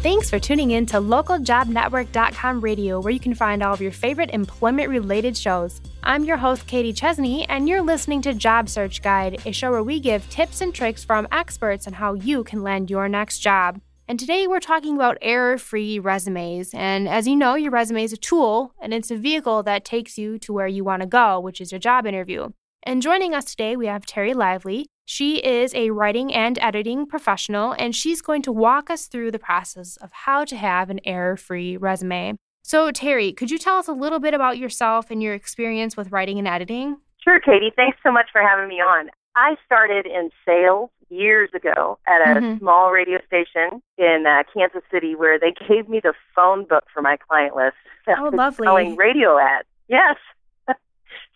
Thanks for tuning in to localjobnetwork.com radio, where you can find all of your favorite employment related shows. I'm your host, Katie Chesney, and you're listening to Job Search Guide, a show where we give tips and tricks from experts on how you can land your next job. And today we're talking about error free resumes. And as you know, your resume is a tool and it's a vehicle that takes you to where you want to go, which is your job interview. And joining us today, we have Terry Lively. She is a writing and editing professional, and she's going to walk us through the process of how to have an error free resume. So, Terry, could you tell us a little bit about yourself and your experience with writing and editing? Sure, Katie. Thanks so much for having me on. I started in sales years ago at a mm-hmm. small radio station in uh, Kansas City where they gave me the phone book for my client list. Oh, lovely. Selling radio ads. Yes.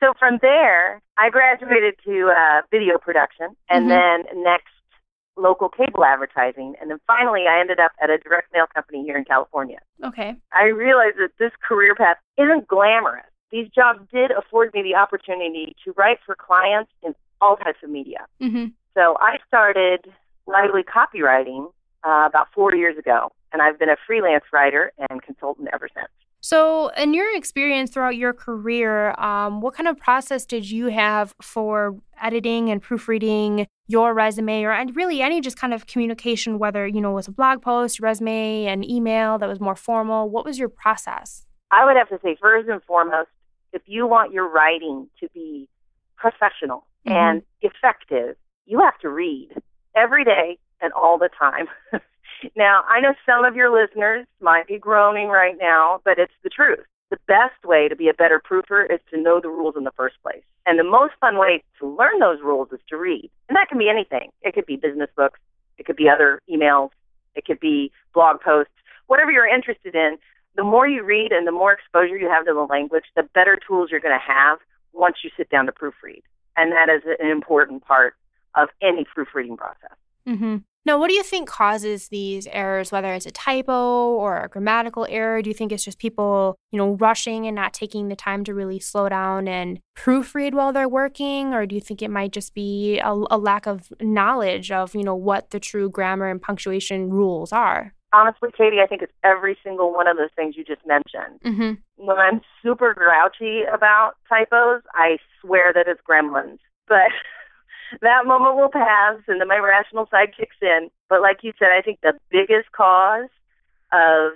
So from there, I graduated to uh, video production and mm-hmm. then next local cable advertising. And then finally, I ended up at a direct mail company here in California. Okay. I realized that this career path isn't glamorous. These jobs did afford me the opportunity to write for clients in all types of media. Mm-hmm. So I started lively copywriting uh, about four years ago, and I've been a freelance writer and consultant ever since. So, in your experience throughout your career, um, what kind of process did you have for editing and proofreading your resume, or really any just kind of communication, whether you know it was a blog post, resume, an email that was more formal? What was your process? I would have to say, first and foremost, if you want your writing to be professional mm-hmm. and effective, you have to read every day and all the time. now, I know some of your listeners might be groaning right now, but it's the truth. The best way to be a better proofer is to know the rules in the first place. And the most fun way to learn those rules is to read. And that can be anything. It could be business books, it could be other emails, it could be blog posts, whatever you're interested in. The more you read and the more exposure you have to the language, the better tools you're going to have once you sit down to proofread. And that is an important part of any proofreading process. Mm-hmm. Now, what do you think causes these errors, whether it's a typo or a grammatical error? Do you think it's just people, you know, rushing and not taking the time to really slow down and proofread while they're working? Or do you think it might just be a, a lack of knowledge of, you know, what the true grammar and punctuation rules are? Honestly, Katie, I think it's every single one of those things you just mentioned. Mm-hmm. When I'm super grouchy about typos, I swear that it's gremlins. But that moment will pass and then my rational side kicks in. But like you said, I think the biggest cause of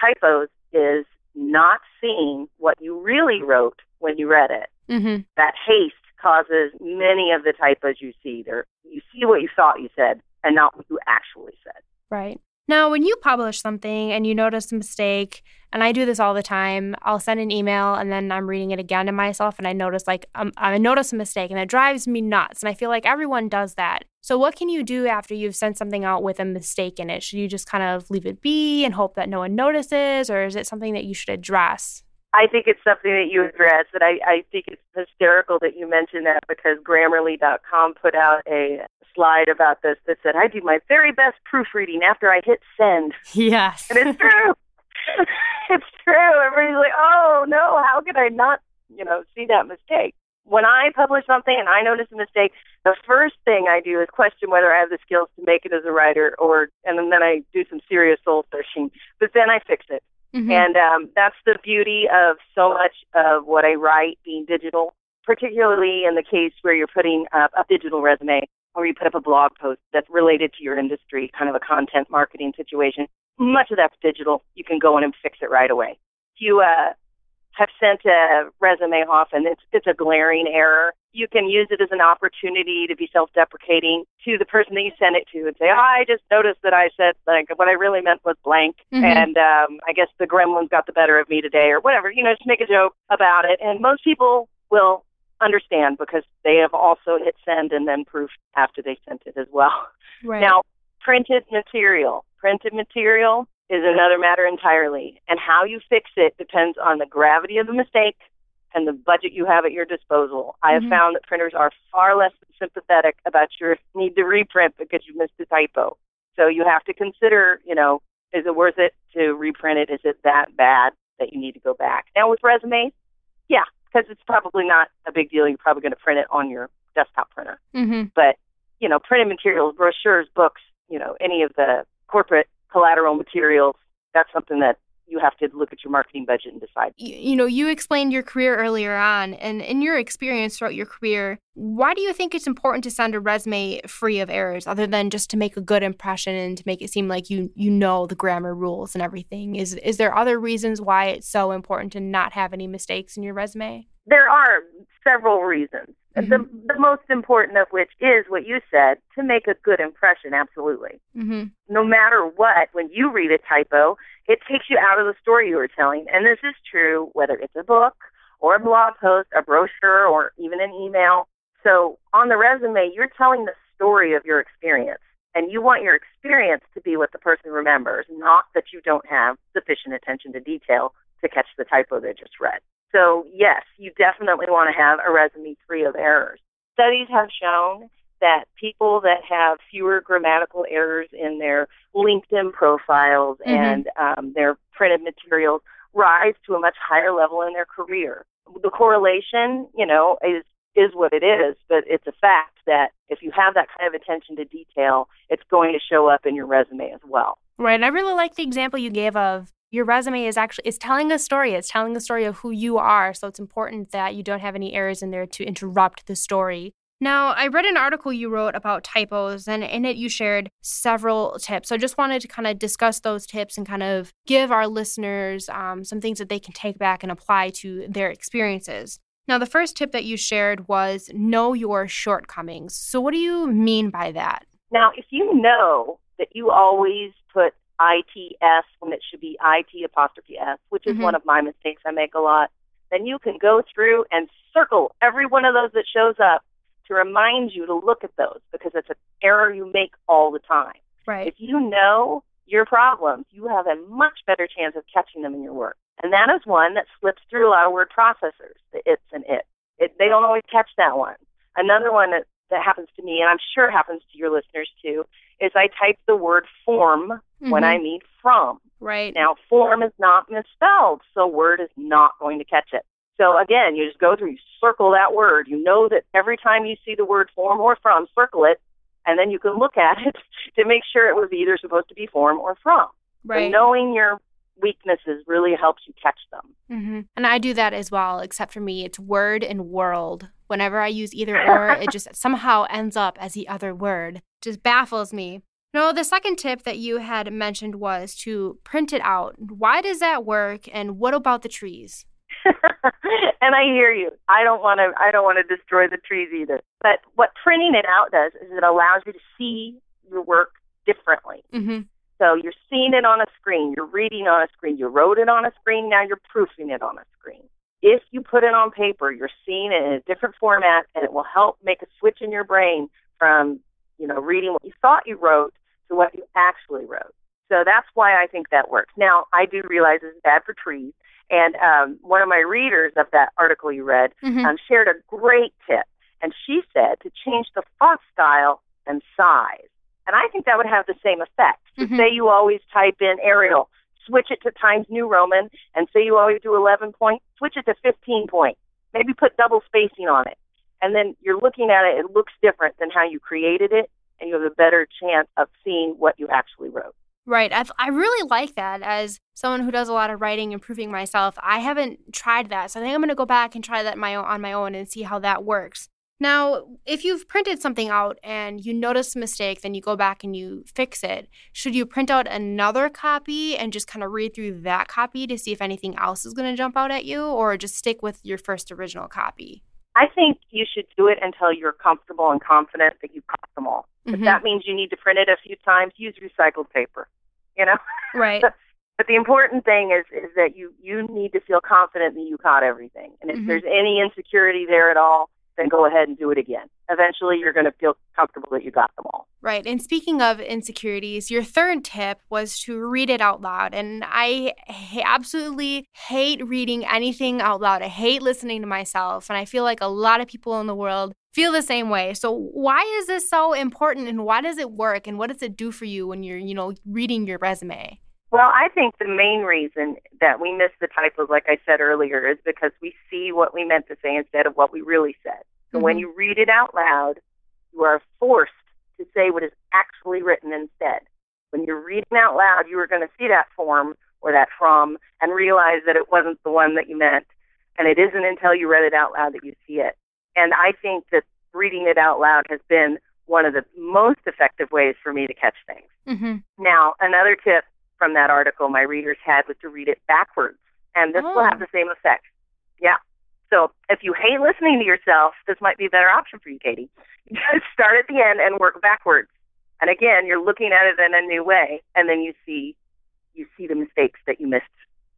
typos is not seeing what you really wrote when you read it. Mm-hmm. That haste causes many of the typos you see. There, you see what you thought you said and not what you actually said. Right. Now, when you publish something and you notice a mistake, and I do this all the time, I'll send an email and then I'm reading it again to myself and I notice like um, I notice a mistake and it drives me nuts. And I feel like everyone does that. So, what can you do after you've sent something out with a mistake in it? Should you just kind of leave it be and hope that no one notices, or is it something that you should address? I think it's something that you address, and I, I think it's hysterical that you mentioned that because Grammarly.com put out a slide about this that said, I do my very best proofreading after I hit send. Yes. And it's true. it's true. Everybody's like, oh, no, how could I not, you know, see that mistake? When I publish something and I notice a mistake, the first thing I do is question whether I have the skills to make it as a writer or, and then I do some serious soul searching, but then I fix it. Mm-hmm. And um, that's the beauty of so much of what I write being digital, particularly in the case where you're putting up a digital resume or you put up a blog post that's related to your industry, kind of a content marketing situation. Much of that's digital. You can go in and fix it right away. If you uh, have sent a resume off and it's, it's a glaring error, you can use it as an opportunity to be self-deprecating to the person that you sent it to and say, oh, I just noticed that I said like what I really meant was blank, mm-hmm. and um, I guess the gremlins got the better of me today, or whatever. You know, just make a joke about it, and most people will understand because they have also hit send and then proof after they sent it as well. Right. Now, printed material. Printed material is another matter entirely, and how you fix it depends on the gravity of the mistake and the budget you have at your disposal. I have mm-hmm. found that printers are far less sympathetic about your need to reprint because you missed a typo. So you have to consider, you know, is it worth it to reprint it? Is it that bad that you need to go back? Now with resumes, yeah, because it's probably not a big deal. You're probably going to print it on your desktop printer. Mm-hmm. But you know, printed materials, brochures, books, you know, any of the corporate collateral materials. That's something that you have to look at your marketing budget and decide. You, you, know, you explained your career earlier on, and in your experience throughout your career, why do you think it's important to send a resume free of errors, other than just to make a good impression and to make it seem like you you know the grammar rules and everything? Is is there other reasons why it's so important to not have any mistakes in your resume? There are several reasons. Mm-hmm. The, the most important of which is what you said to make a good impression, absolutely. Mm-hmm. No matter what, when you read a typo, it takes you out of the story you were telling. And this is true whether it's a book or a blog post, a brochure, or even an email. So on the resume, you're telling the story of your experience. And you want your experience to be what the person remembers, not that you don't have sufficient attention to detail to catch the typo they just read. So, yes, you definitely want to have a resume free of errors. Studies have shown that people that have fewer grammatical errors in their LinkedIn profiles mm-hmm. and um, their printed materials rise to a much higher level in their career. The correlation, you know, is is what it is, but it's a fact that if you have that kind of attention to detail, it's going to show up in your resume as well. Right. I really like the example you gave of your resume is actually is telling a story. It's telling a story of who you are. So it's important that you don't have any errors in there to interrupt the story. Now i read an article you wrote about typos and in it you shared several tips. So i just wanted to kind of discuss those tips and kind of give our listeners um, some things that they can take back and apply to their experiences. Now the first tip that you shared was know your shortcomings. So what do you mean by that? Now if you know that you always put ITS when it should be IT apostrophe S, which is mm-hmm. one of my mistakes I make a lot, then you can go through and circle every one of those that shows up to remind you to look at those because it's an error you make all the time. Right. If you know your problems, you have a much better chance of catching them in your work. And that is one that slips through a lot of word processors, the it's and it. it they don't always catch that one. Another one that, that happens to me, and I'm sure happens to your listeners too, is I type the word form mm-hmm. when I mean from. Right. Now, form is not misspelled, so word is not going to catch it. So again, you just go through, you circle that word. You know that every time you see the word form or from, circle it, and then you can look at it to make sure it was either supposed to be form or from. Right. So knowing your weaknesses really helps you catch them. Mm-hmm. And I do that as well, except for me, it's word and world. Whenever I use either or, it just somehow ends up as the other word. Just baffles me. No, the second tip that you had mentioned was to print it out. Why does that work and what about the trees? and I hear you. I don't want to I don't want to destroy the trees either. But what printing it out does is it allows you to see your work differently. Mm-hmm. So you're seeing it on a screen, you're reading on a screen, you wrote it on a screen, now you're proofing it on a screen. If you put it on paper, you're seeing it in a different format and it will help make a switch in your brain from, you know, reading what you thought you wrote to what you actually wrote. So that's why I think that works. Now, I do realize it's bad for trees. And um, one of my readers of that article you read mm-hmm. um, shared a great tip. And she said to change the font style and size. And I think that would have the same effect. Mm-hmm. say you always type in Arial, switch it to Times New Roman, and say you always do 11 point, switch it to 15 point. Maybe put double spacing on it. And then you're looking at it, it looks different than how you created it, and you have a better chance of seeing what you actually wrote. Right. I've, I really like that as someone who does a lot of writing, improving myself. I haven't tried that. So I think I'm going to go back and try that my on my own and see how that works. Now, if you've printed something out and you notice a mistake, then you go back and you fix it. Should you print out another copy and just kind of read through that copy to see if anything else is going to jump out at you, or just stick with your first original copy? I think you should do it until you're comfortable and confident that you've caught them all. Mm-hmm. If that means you need to print it a few times, use recycled paper. You know, right? but the important thing is is that you you need to feel confident that you caught everything. And if mm-hmm. there's any insecurity there at all, then go ahead and do it again. Eventually, you're going to feel comfortable that you got them all. Right. And speaking of insecurities, your third tip was to read it out loud. And I absolutely hate reading anything out loud. I hate listening to myself. And I feel like a lot of people in the world feel the same way. So why is this so important and why does it work and what does it do for you when you're, you know, reading your resume? Well, I think the main reason that we miss the typos, like I said earlier, is because we see what we meant to say instead of what we really said. So mm-hmm. when you read it out loud, you are forced to say what is actually written instead. when you're reading out loud, you are going to see that form or that from and realize that it wasn't the one that you meant. And it isn't until you read it out loud that you see it. And I think that reading it out loud has been one of the most effective ways for me to catch things. Mm-hmm. Now, another tip from that article my readers had was to read it backwards. And this Oh. will have the same effect. Yeah. So if you hate listening to yourself, this might be a better option for you, Katie. Just start at the end and work backwards. And again, you're looking at it in a new way, and then you see you see the mistakes that you missed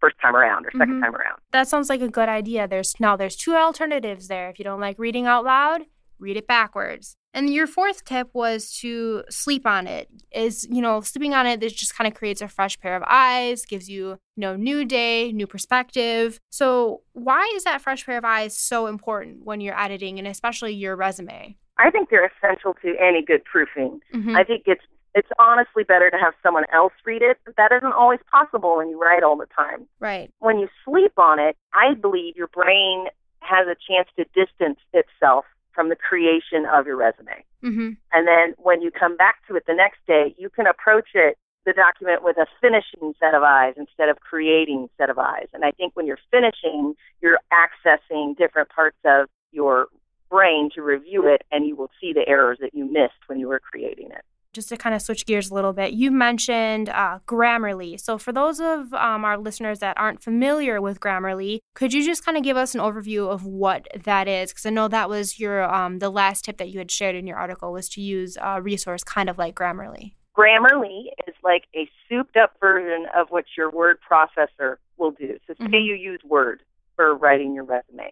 first time around or 2nd Mhm. time around. That sounds like a good idea. There's now there's two alternatives there. If you don't like reading out loud, read it backwards. And your fourth tip was to sleep on it. Is, you know, sleeping on it this just kind of creates a fresh pair of eyes, gives you, you know, new day, new perspective. So, why is that fresh pair of eyes so important when you're editing and especially your resume? I think they're essential to any good proofing. Mhm. I think it's it's honestly better to have someone else read it, but that isn't always possible when you write all the time. right. when you sleep on it, I believe your brain has a chance to distance itself from the creation of your resume. Mhm. And then when you come back to it the next day, you can approach it, the document, with a finishing set of eyes instead of creating set of eyes. And I think when you're finishing, you're accessing different parts of your brain to review it, and you will see the errors that you missed when you were creating it. Just to kind of switch gears a little bit, you mentioned uh, Grammarly. So, for those of um, our listeners that aren't familiar with Grammarly, could you just kind of give us an overview of what that is? Because I know that was your um, the last tip that you had shared in your article was to use a resource kind of like Grammarly. Grammarly is like a souped up version of what your word processor will do. So, say Mhm. you use Word for writing your resume.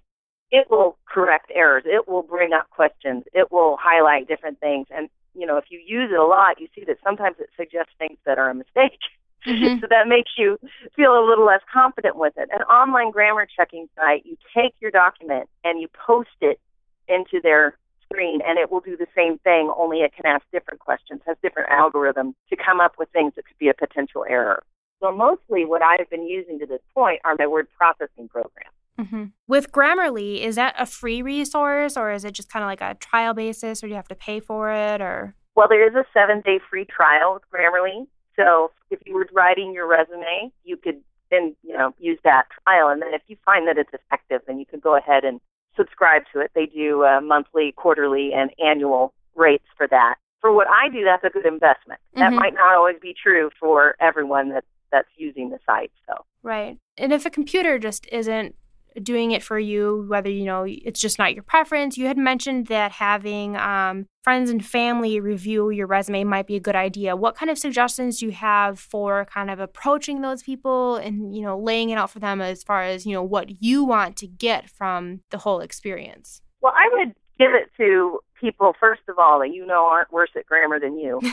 It will correct errors. It will bring up questions. It will highlight different things. And, you know, if you use it a lot, you see that sometimes it suggests things that are a mistake. Mhm. so that makes you feel a little less confident with it. An online grammar checking site, you take your document and you post it into their screen and it will do the same thing, only it can ask different questions, has different algorithms to come up with things that could be a potential error. So mostly what I've been using to this point are my word processing programs. Hmm With Grammarly, is that a free resource or is it just kind of like a trial basis or do you have to pay for it or? Well, there is a seven day free trial with Grammarly. So if you were writing your resume, you could then, you know, use that trial. And then if you find that it's effective, then you can go ahead and subscribe to it. They do uh, monthly, quarterly, and annual rates for that. For what I do, that's a good investment. That Mhm. might not always be true for everyone that, that's using the site. So Right. And if a computer just isn't doing it for you, whether you know it's just not your preference, you had mentioned that having um, friends and family review your resume might be a good idea. What kind of suggestions do you have for kind of approaching those people and you know laying it out for them as far as you know what you want to get from the whole experience? Well, I would give it to people, first of all, that you know aren't worse at grammar than you.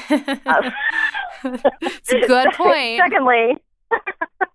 Uh, it's a good point. Secondly,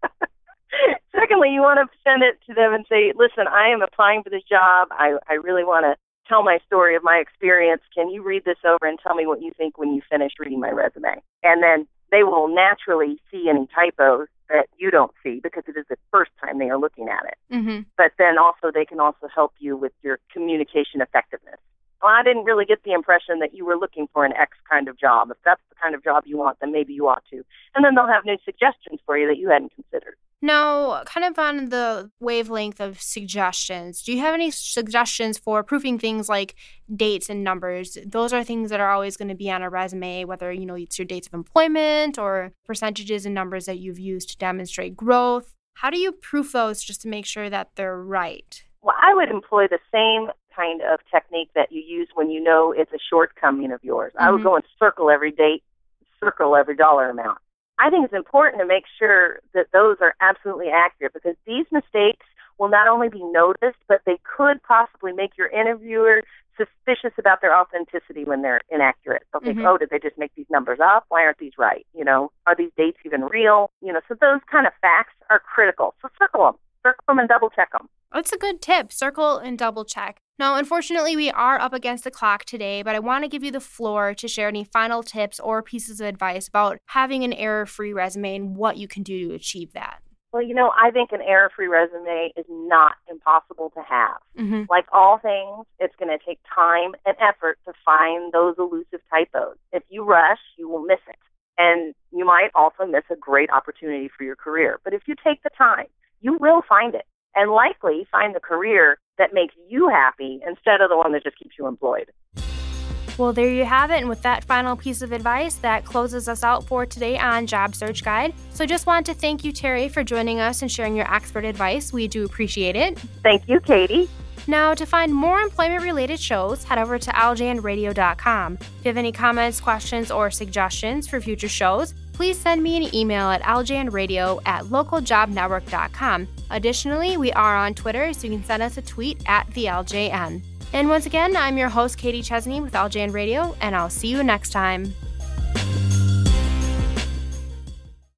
secondly, you want to send it to them and say, "Listen, I am applying for this job. I I really want to tell my story of my experience. Can you read this over and tell me what you think when you finish reading my resume?" And then they will naturally see any typos that you don't see because it is the first time they are looking at it. hmm But then also they can also help you with your communication effectiveness. Well, I didn't really get the impression that you were looking for an X kind of job. If that's the kind of job you want, then maybe you ought to. And then they'll have new suggestions for you that you hadn't considered. Now, kind of on the wavelength of suggestions, do you have any suggestions for proofing things like dates and numbers? Those are things that are always going to be on a resume, whether you know it's your dates of employment or percentages and numbers that you've used to demonstrate growth. How do you proof those just to make sure that they're right? Well, I would employ the same kind of technique that you use when you know it's a shortcoming of yours. I would Mhm. go and circle every date, circle every dollar amount. I think it's important to make sure that those are absolutely accurate because these mistakes will not only be noticed, but they could possibly make your interviewer suspicious about their authenticity when they're inaccurate. They'll think, Mhm. oh, did they just make these numbers up? Why aren't these right? You know, are these dates even real? You know, so those kind of facts are critical. So circle them, circle them and double check them. That's a good tip. Circle and double check. Now, unfortunately, we are up against the clock today, but I want to give you the floor to share any final tips or pieces of advice about having an error free resume and what you can do to achieve that. Well, you know, I think an error free resume is not impossible to have. Mm-hmm. Like all things, it's going to take time and effort to find those elusive typos. If you rush, you will miss it. And you might also miss a great opportunity for your career. But if you take the time, you will find it and likely find the career that makes you happy instead of the one that just keeps you employed. Well, there you have it. And with that final piece of advice, that closes us out for today on Job Search Guide. So just want to thank you, Terry, for joining us and sharing your expert advice. We do appreciate it. Thank you, Katie. Now, to find more employment related shows, head over to ljnradio.com. If you have any comments, questions, or suggestions for future shows, please send me an email at ljnradio at localjobnetwork.com. Additionally, we are on Twitter, so you can send us a tweet at the LJN. And once again, I'm your host, Katie Chesney with LJN Radio, and I'll see you next time.